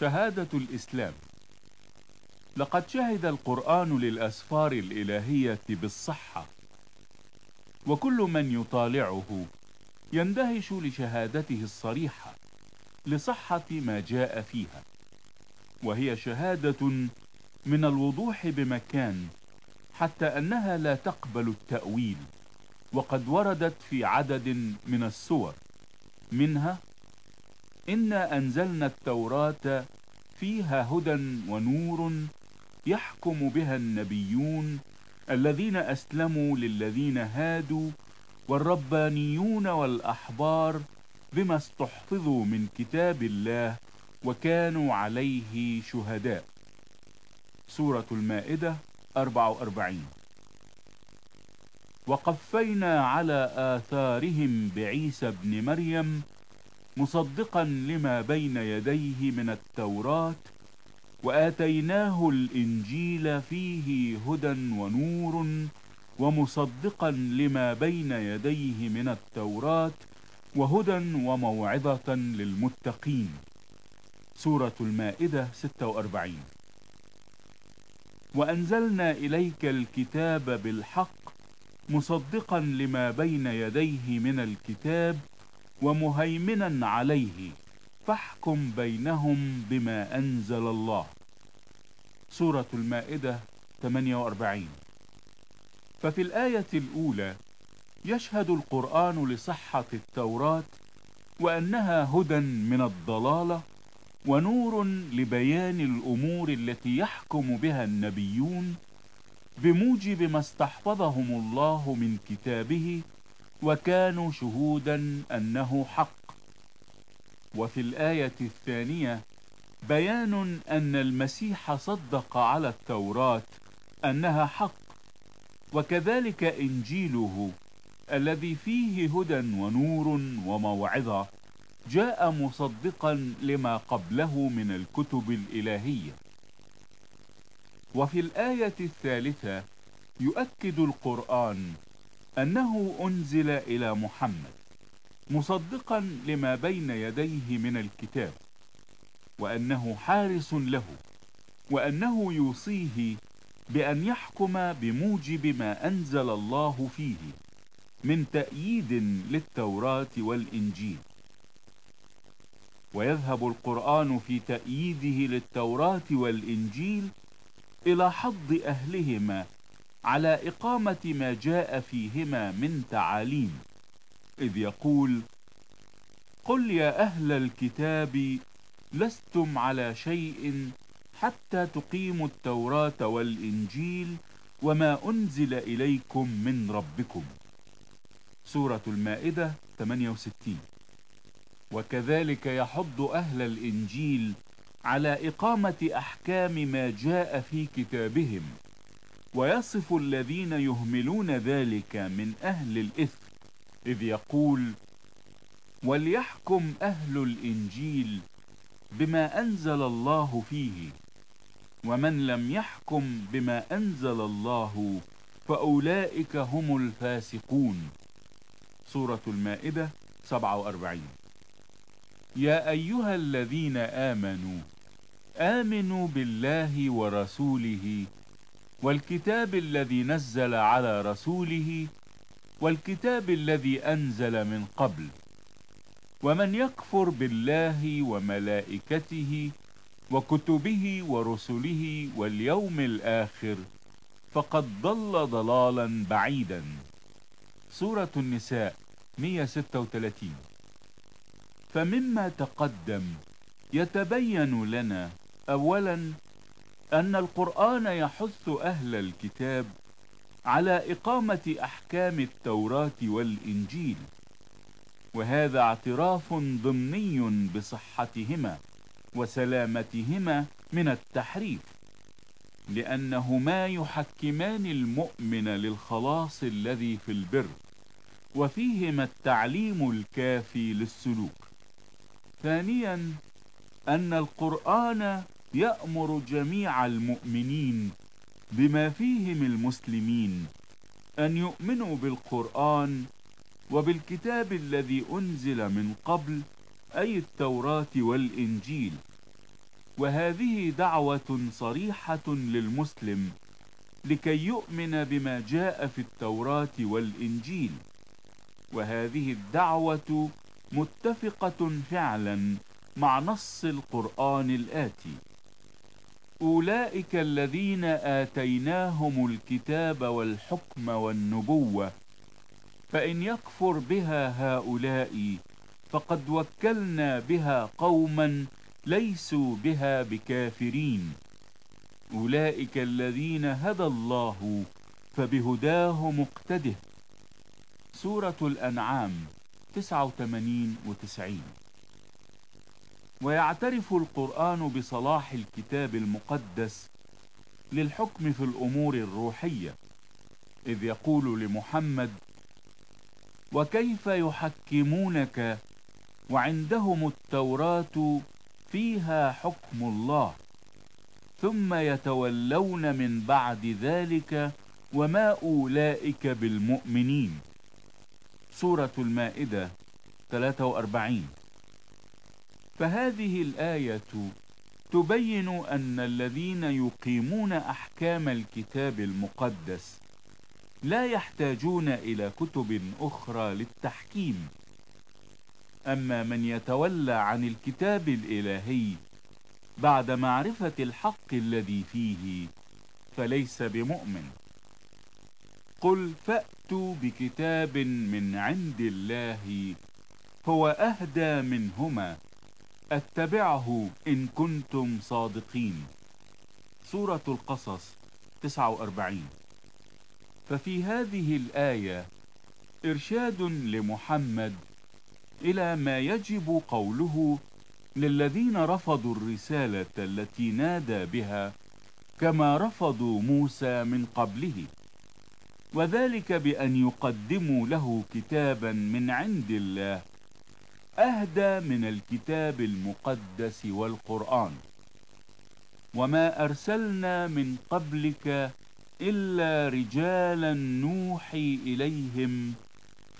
شهادة الإسلام. لقد شهد القرآن للأسفار الإلهية بالصحة. وكل من يطالعه يندهش لشهادته الصريحة لصحة ما جاء فيها. وهي شهادة من الوضوح بمكان حتى أنها لا تقبل التأويل وقد وردت في عدد من السور منها إنا أنزلنا التوراة فيها هدى ونور يحكم بها النبيون الذين أسلموا للذين هادوا والربانيون والأحبار بما استحفظوا من كتاب الله وكانوا عليه شهداء. سورة المائدة 44 وقفينا على آثارهم بعيسى بن مريم مصدقا لما بين يديه من التوراة وآتيناه الإنجيل فيه هدى ونور ومصدقا لما بين يديه من التوراة وهدى وموعظة للمتقين. سورة المائدة 46 وأنزلنا إليك الكتاب بالحق مصدقا لما بين يديه من الكتاب ومهيمنا عليه. فاحكم بينهم بما أنزل الله. سورة المائدة 48 ففي الآية الأولى يشهد القرآن لصحة التوراة وأنها هدى من الضلالة ونور لبيان الأمور التي يحكم بها النبيون بموجب ما استحفظهم الله من كتابه وكانوا شهودا أنه حق. وفي الآية الثانية بيان أن المسيح صدق على التوراة أنها حق وكذلك إنجيله الذي فيه هدى ونور وموعظة جاء مصدقا لما قبله من الكتب الإلهية. وفي الآية الثالثة يؤكد القرآن أنه أنزل إلى محمد مصدقا لما بين يديه من الكتاب وأنه حارس له وأنه يوصيه بأن يحكم بموجب ما أنزل الله فيه من تأييد للتوراة والإنجيل. ويذهب القرآن في تأييده للتوراة والإنجيل إلى حض أهلهما على إقامة ما جاء فيهما من تعاليم. إذ يقول قل يا أهل الكتاب لستم على شيء حتى تقيموا التوراة والإنجيل وما أنزل إليكم من ربكم. سورة المائدة 68 وكذلك يحض أهل الإنجيل على إقامة أحكام ما جاء في كتابهم. ويصف الذين يهملون ذلك من أهل الإثم إذ يقول وليحكم أهل الإنجيل بما أنزل الله فيه ومن لم يحكم بما أنزل الله فأولئك هم الفاسقون. سورة المائدة 47 يا أيها الذين آمنوا آمنوا بالله ورسوله والكتاب الذي نزل على رسوله والكتاب الذي أنزل من قبل. ومن يكفر بالله وملائكته وكتبه ورسله واليوم الآخر فقد ضل ضلالا بعيدا. سورة النساء 136 فمما تقدم يتبين لنا أولا أن القرآن يحث أهل الكتاب على إقامة أحكام التوراة والإنجيل وهذا اعتراف ضمني بصحتهما وسلامتهما من التحريف لأنهما يحكمان المؤمن للخلاص الذي في البر وفيهما التعليم الكافي للسلوك. ثانيا أن القرآن يأمر جميع المؤمنين بما فيهم المسلمين أن يؤمنوا بالقرآن وبالكتاب الذي أنزل من قبل أي التوراة والإنجيل. وهذه دعوة صريحة للمسلم لكي يؤمن بما جاء في التوراة والإنجيل. وهذه الدعوة متفقة فعلا مع نص القرآن الآتي. أولئك الذين آتيناهم الكتاب والحكم والنبوة فإن يكفر بها هؤلاء فقد وكلنا بها قوما ليسوا بها بكافرين. أولئك الذين هدى الله فبهداه مقتده. سورة الأنعام 89 و 90 ويعترف القرآن بصلاح الكتاب المقدس للحكم في الأمور الروحية إذ يقول لمحمد وكيف يحكمونك وعندهم التوراة فيها حكم الله ثم يتولون من بعد ذلك وما أولئك بالمؤمنين سورة المائدة 43 فهذه الآية تبين أن الذين يقيمون أحكام الكتاب المقدس لا يحتاجون إلى كتب أخرى للتحكيم. أما من يتولى عن الكتاب الإلهي بعد معرفة الحق الذي فيه فليس بمؤمن. قل فأتوا بكتاب من عند الله هو أهدى منهما أتبعه إن كنتم صادقين. سورة القصص 49 ففي هذه الآية إرشاد لمحمد إلى ما يجب قوله للذين رفضوا الرسالة التي نادى بها كما رفضوا موسى من قبله. وذلك بأن يقدموا له كتابا من عند الله أهدى من الكتاب المقدس والقرآن. وما أرسلنا من قبلك إلا رجالا نوحي إليهم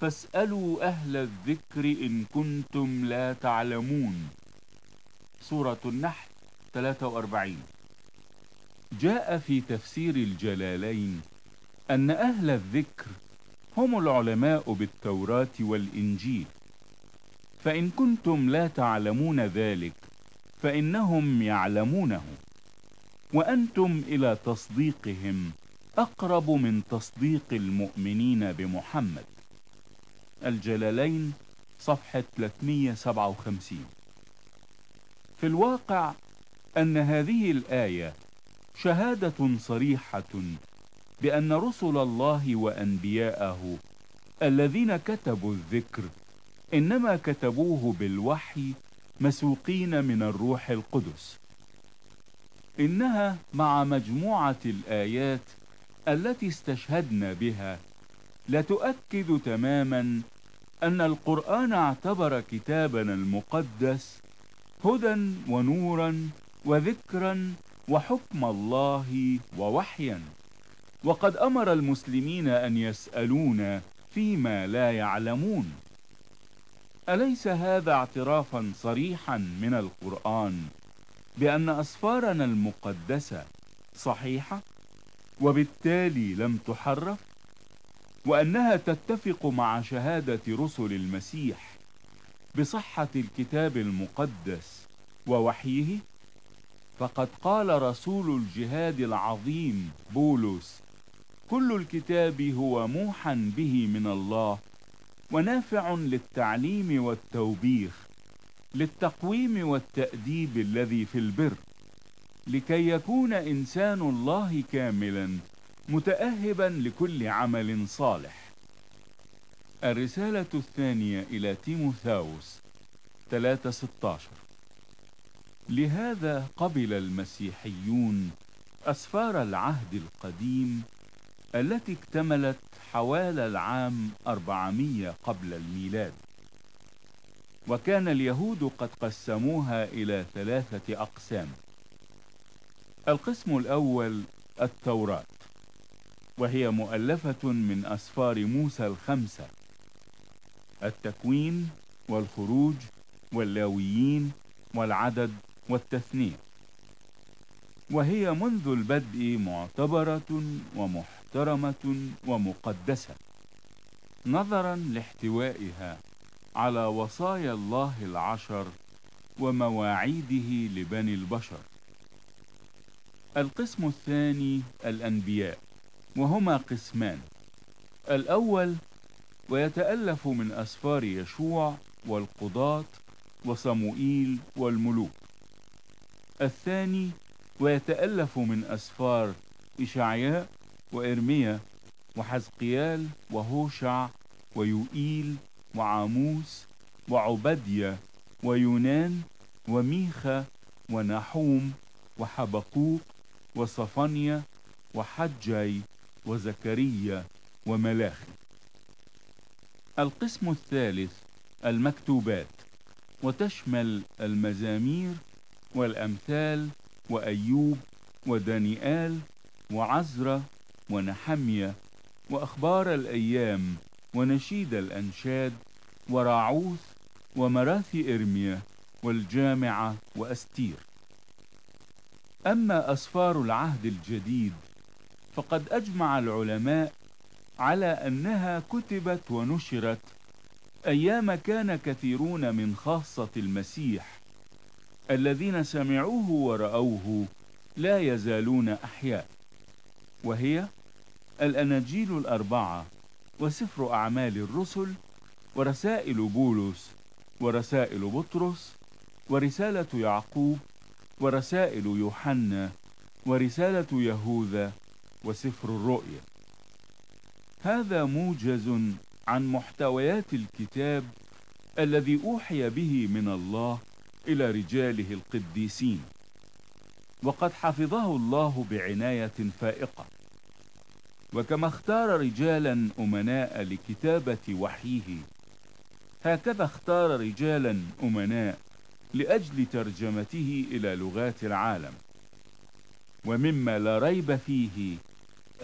فاسألوا أهل الذكر إن كنتم لا تعلمون. سورة النحل 43 جاء في تفسير الجلالين أن أهل الذكر هم العلماء بالتوراة والإنجيل. فإن كنتم لا تعلمون ذلك فإنهم يعلمونه. وأنتم إلى تصديقهم أقرب من تصديق المؤمنين بمحمد. الجلالين صفحة 357 في الواقع أن هذه الآية شهادة صريحة بأن رسل الله وأنبياءه الذين كتبوا الذكر إنما كتبوه بالوحي مسوقين من الروح القدس. إنها مع مجموعة الآيات التي استشهدنا بها لتؤكد تماما أن القرآن اعتبر كتابنا المقدس هدى ونورا وذكرا وحكم الله ووحيا. وقد أمر المسلمين أن يسألون فيما لا يعلمون. أليس هذا اعترافا صريحا من القرآن بأن أسفارنا المقدسة صحيحة وبالتالي لم تحرف وأنها تتفق مع شهادة رسل المسيح بصحة الكتاب المقدس ووحيه؟ فقد قال رسول الجهاد العظيم بولس كل الكتاب هو موحى به من الله ونافع للتعليم والتوبيخ للتقويم والتأديب الذي في البر لكي يكون إنسان الله كاملا متأهبا لكل عمل صالح. الرسالة الثانية إلى تيموثاوس 3:16 لهذا قبل المسيحيون أسفار العهد القديم التي اكتملت حوال العام 400 قبل الميلاد. وكان اليهود قد قسموها إلى ثلاثة أقسام. القسم الأول التوراة وهي مؤلفة من أسفار موسى الخمسة. التكوين والخروج واللاويين والعدد والتثنية. وهي منذ البدء معتبرة ومحترمة ومقدسة. نظرا لاحتوائها على وصايا الله العشر ومواعيده لبني البشر. القسم الثاني الأنبياء وهما قسمان. الأول ويتألف من أسفار يشوع والقضاة وصموئيل والملوك. الثاني ويتألف من أسفار إشعياء وإرميا وحزقيال وهوشع ويوئيل وعاموس وعبدية ويونان وميخا ونحوم وحبقوق وصفنيا وحجي وزكريا وملاخي. القسم الثالث المكتوبات وتشمل المزامير والأمثال وأيوب ودانيال وعزرة ونحمية وأخبار الأيام ونشيد الأنشاد وراعوث ومراثي إرميا والجامعة وأستير. أما أسفار العهد الجديد فقد أجمع العلماء على أنها كتبت ونشرت أيام كان كثيرون من خاصة المسيح الذين سمعوه ورأوه لا يزالون أحياء وهي الأناجيل الأربعة وسفر أعمال الرسل ورسائل بولس ورسائل بطرس ورسالة يعقوب ورسائل يوحنا ورسالة يهوذا وسفر الرؤيا. هذا موجز عن محتويات الكتاب الذي أوحي به من الله إلى رجاله القديسين وقد حفظه الله بعناية فائقة. وكما اختار رجالا أمناء لكتابة وحيه. هكذا اختار رجالا أمناء لأجل ترجمته إلى لغات العالم. ومما لا ريب فيه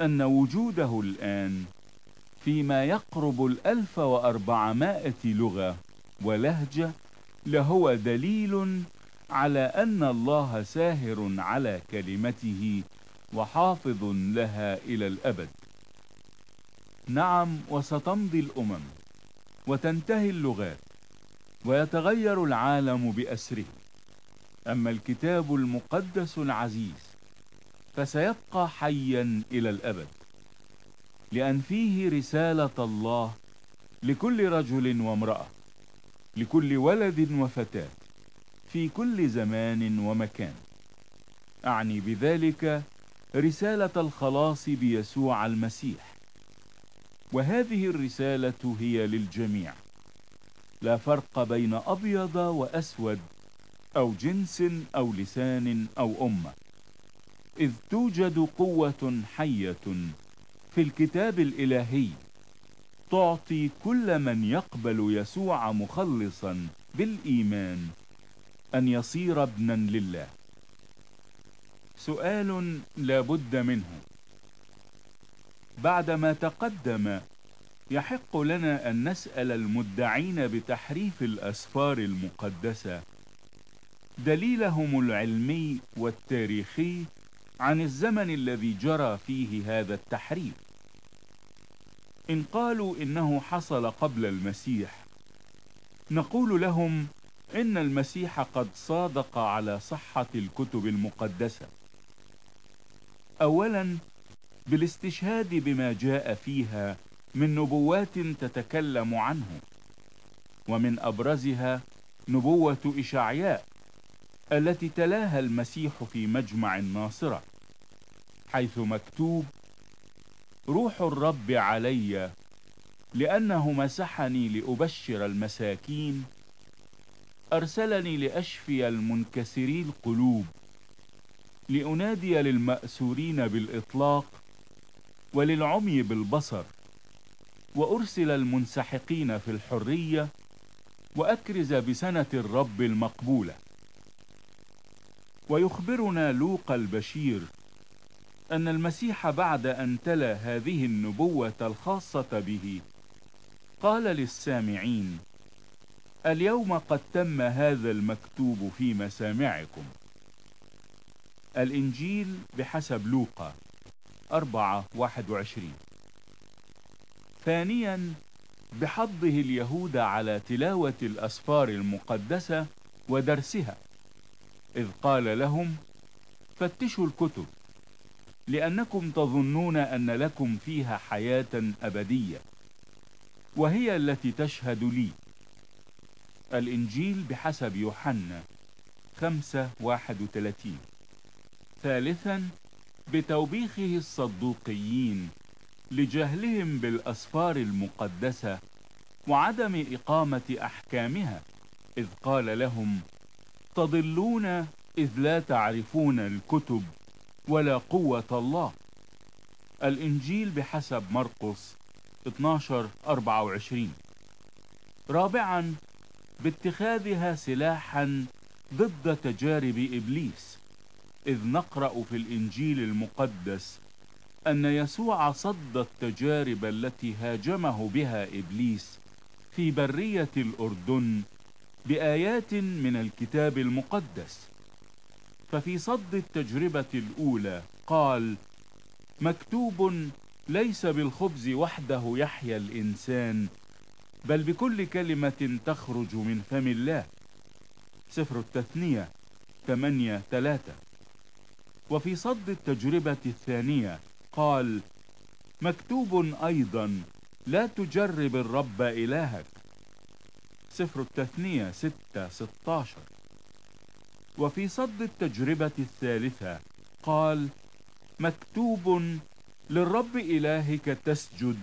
أن وجوده الآن فيما يقرب الألف وأربعمائة لغة ولهجة لهو دليل على أن الله ساهر على كلمته وحافظ لها إلى الأبد. نعم وستمضي الأمم وتنتهي اللغات ويتغير العالم بأسره. أما الكتاب المقدس العزيز فسيبقى حيا إلى الأبد لأن فيه رسالة الله لكل رجل وامرأة لكل ولد وفتاة في كل زمان ومكان. أعني بذلك رسالة الخلاص بيسوع المسيح. وهذه الرسالة هي للجميع. لا فرق بين أبيض وأسود أو جنس أو لسان أو أمة. إذ توجد قوة حية في الكتاب الإلهي تعطي كل من يقبل يسوع مخلصا بالإيمان أن يصير ابنا لله. سؤال لا بد منه. بعدما تقدم يحق لنا أن نسأل المدعين بتحريف الأسفار المقدسة. دليلهم العلمي والتاريخي عن الزمن الذي جرى فيه هذا التحريف. إن قالوا إنه حصل قبل المسيح نقول لهم إن المسيح قد صادق على صحة الكتب المقدسة. أولا بالاستشهاد بما جاء فيها من نبوات تتكلم عنه ومن أبرزها نبوة إشعياء التي تلاها المسيح في مجمع الناصرة حيث مكتوب روح الرب علي لأنه مسحني لأبشر المساكين أرسلني لأشفي المنكسري القلوب لأنادي للمأسورين بالإطلاق وللعمي بالبصر وأرسل المنسحقين في الحرية وأكرز بسنة الرب المقبولة. ويخبرنا لوقا البشير أن المسيح بعد أن تلا هذه النبوة الخاصة به قال للسامعين اليوم قد تم هذا المكتوب في مسامعكم. الإنجيل بحسب لوقا. أربعة واحد وعشرين. ثانيا بحضه اليهود على تلاوة الأسفار المقدسة ودرسها إذ قال لهم فتشوا الكتب لأنكم تظنون أن لكم فيها حياة أبدية وهي التي تشهد لي. الإنجيل بحسب يوحنا خمسة واحد وثلاثين. ثالثا بتوبيخه الصدوقيين لجهلهم بالأسفار المقدسة وعدم إقامة أحكامها إذ قال لهم تضلون إذ لا تعرفون الكتب ولا قوة الله. الإنجيل بحسب مرقس 12 24 رابعا باتخاذها سلاحا ضد تجارب إبليس. إذ نقرأ في الإنجيل المقدس أن يسوع صد التجارب التي هاجمه بها إبليس في برية الأردن بآيات من الكتاب المقدس. ففي صد التجربة الأولى قال مكتوب ليس بالخبز وحده يحيا الإنسان بل بكل كلمة تخرج من فم الله. سفر التثنية 8 3 وفي صد التجربة الثانية قال مكتوب أيضا لا تجرب الرب إلهك. سفر التثنية 6 16 وفي صد التجربة الثالثة قال مكتوب للرب إلهك تسجد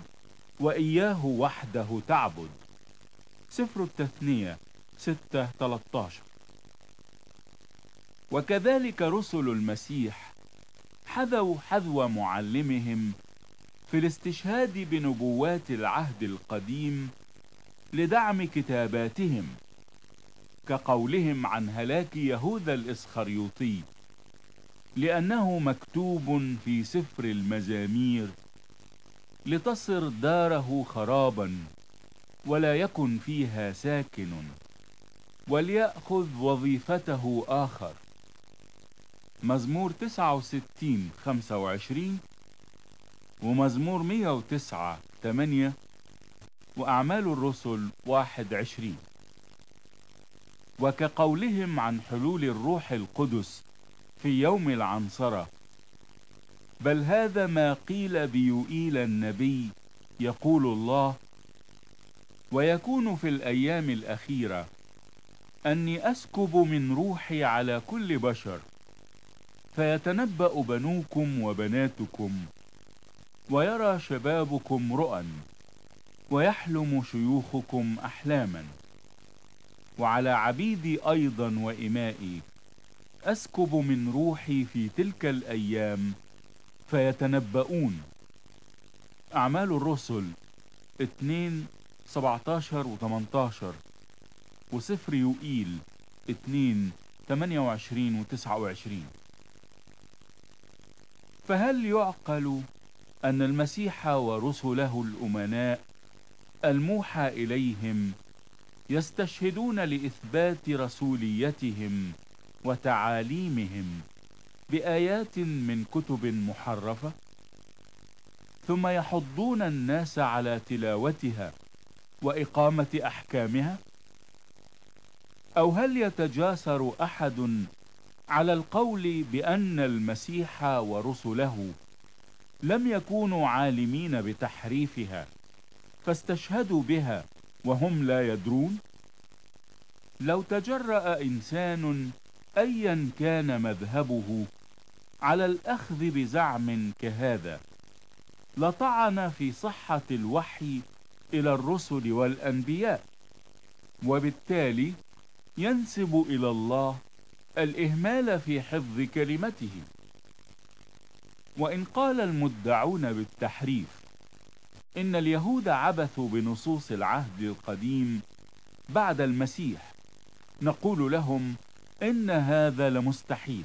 وإياه وحده تعبد. سفر التثنية 6 13 وكذلك رسل المسيح حذوا حذو معلمهم في الاستشهاد بنبوات العهد القديم لدعم كتاباتهم كقولهم عن هلاك يهوذا الإسخريوطي لأنه مكتوب في سفر المزامير لتصر داره خرابا ولا يكن فيها ساكن وليأخذ وظيفته آخر. مزمور 69 25 ومزمور 109 8 وأعمال الرسل 21 وكقولهم عن حلول الروح القدس في يوم العنصرة بل هذا ما قيل بيوئيل النبي يقول الله ويكون في الأيام الأخيرة أني أسكب من روحي على كل بشر فيتنبأ بنوكم وبناتكم ويرى شبابكم رؤى ويحلم شيوخكم أحلاما وعلى عبيدي أيضا وإمائي أسكب من روحي في تلك الأيام فيتنبؤون. أعمال الرسل 2 17 و 18 وسفر يوئيل 2 28 و 29 فهل يعقل أن المسيح ورسله الأمناء الموحى إليهم يستشهدون لإثبات رسوليتهم وتعاليمهم بآيات من كتب محرفة؟ ثم يحضون الناس على تلاوتها وإقامة أحكامها؟ أو هل يتجاسر أحد على القول بأن المسيح ورسله لم يكونوا عالمين بتحريفها فاستشهدوا بها وهم لا يدرون؟ لو تجرأ إنسان أيا كان مذهبه على الأخذ بزعم كهذا لطعن في صحة الوحي إلى الرسل والأنبياء وبالتالي ينسب إلى الله الإهمال في حفظ كلمته. وإن قال المدعون بالتحريف إن اليهود عبثوا بنصوص العهد القديم بعد المسيح نقول لهم إن هذا لمستحيل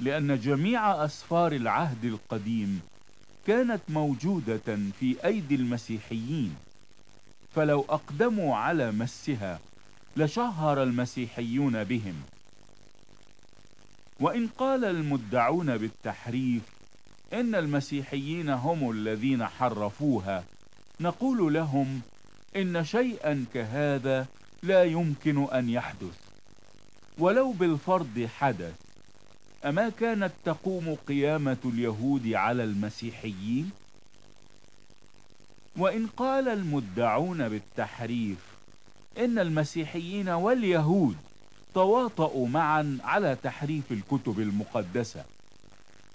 لأن جميع أسفار العهد القديم كانت موجودة في أيدي المسيحيين. فلو أقدموا على مسها لشهر المسيحيون بهم. وإن قال المدعون بالتحريف إن المسيحيين هم الذين حرفوها نقول لهم إن شيئا كهذا لا يمكن أن يحدث ولو بالفرض حدث أما كانت تقوم قيامة اليهود على المسيحيين؟ وإن قال المدعون بالتحريف إن المسيحيين واليهود تواطؤوا معا على تحريف الكتب المقدسة.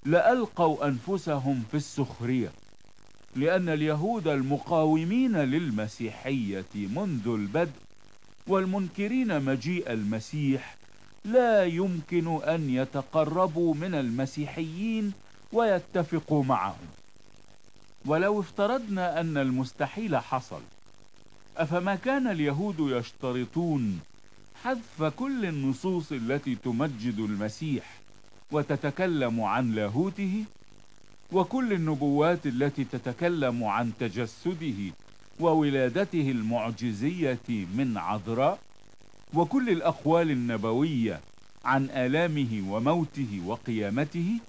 لألقوا أنفسهم في السخرية لأن اليهود المقاومين للمسيحية منذ البدء والمنكرين مجيء المسيح لا يمكن أن يتقربوا من المسيحيين ويتفقوا معهم. ولو افترضنا أن المستحيل حصل أفما كان اليهود يشترطون حذف كل النصوص التي تمجد المسيح وتتكلم عن لاهوته وكل النبوات التي تتكلم عن تجسده وولادته المعجزية من عذراء وكل الأقوال النبوية عن آلامه وموته وقيامته.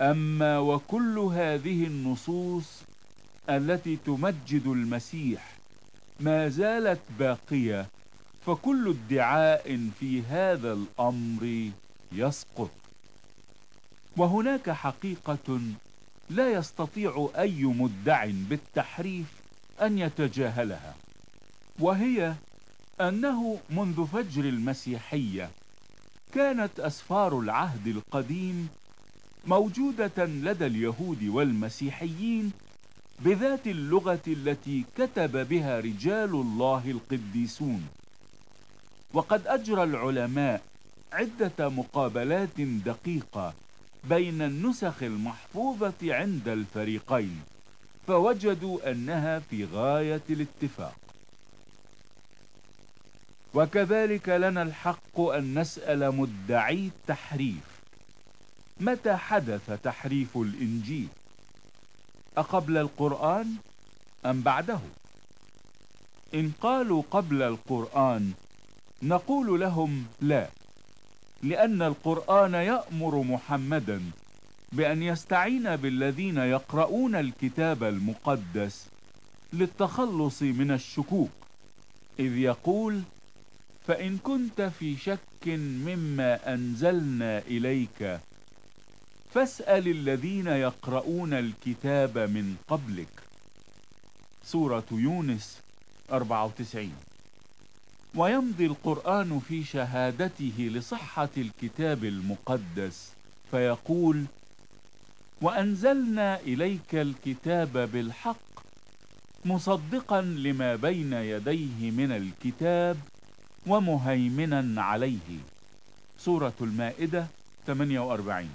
أما وكل هذه النصوص التي تمجد المسيح ما زالت باقية فكل ادعاء في هذا الأمر يسقط. وهناك حقيقة لا يستطيع أي مدع بالتحريف أن يتجاهلها وهي أنه منذ فجر المسيحية كانت أسفار العهد القديم موجودة لدى اليهود والمسيحيين بذات اللغة التي كتب بها رجال الله القديسون. وقد أجرى العلماء عدة مقابلات دقيقة بين النسخ المحفوظة عند الفريقين فوجدوا أنها في غاية الاتفاق. وكذلك لنا الحق أن نسأل مدعي التحريف متى حدث تحريف الإنجيل؟ أقبل القرآن أم بعده؟ إن قالوا قبل القرآن نقول لهم لا لأن القرآن يأمر محمدا بأن يستعين بالذين يقرؤون الكتاب المقدس للتخلص من الشكوك إذ يقول فإن كنت في شك مما أنزلنا إليك فاسأل الذين يقرؤون الكتاب من قبلك. سورة يونس 94 ويمضي القرآن في شهادته لصحة الكتاب المقدس فيقول وأنزلنا إليك الكتاب بالحق مصدقا لما بين يديه من الكتاب ومهيمنا عليه. سورة المائدة 48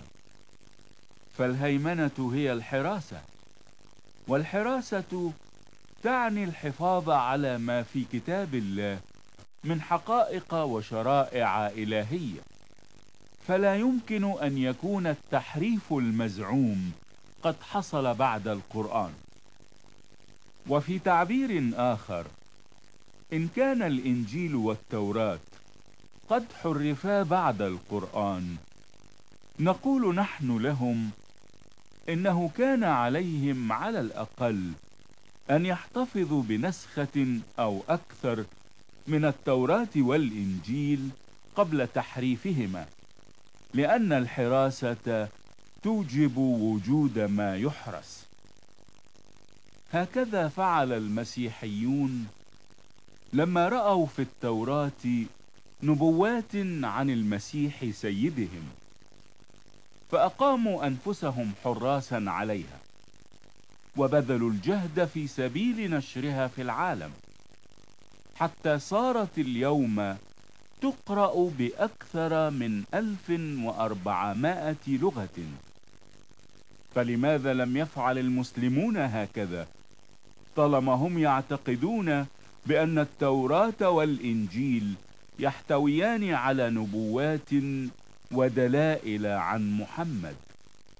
فالهيمنة هي الحراسة والحراسة تعني الحفاظ على ما في كتاب الله من حقائق وشرائع إلهية. فلا يمكن أن يكون التحريف المزعوم قد حصل بعد القرآن. وفي تعبير آخر إن كان الإنجيل والتوراة قد حرفا بعد القرآن نقول نحن لهم إنه كان عليهم على الأقل أن يحتفظوا بنسخة أو أكثر من التوراة والإنجيل قبل تحريفهما لأن الحراسة توجب وجود ما يحرس. هكذا فعل المسيحيون لما رأوا في التوراة نبوات عن المسيح سيدهم فأقاموا أنفسهم حراسا عليها وبذلوا الجهد في سبيل نشرها في العالم. حتى صارت اليوم تقرأ بأكثر من ألف وأربعمائة لغة. فلماذا لم يفعل المسلمون هكذا؟ طالما هم يعتقدون بأن التوراة والإنجيل يحتويان على نبوات ودلائل عن محمد.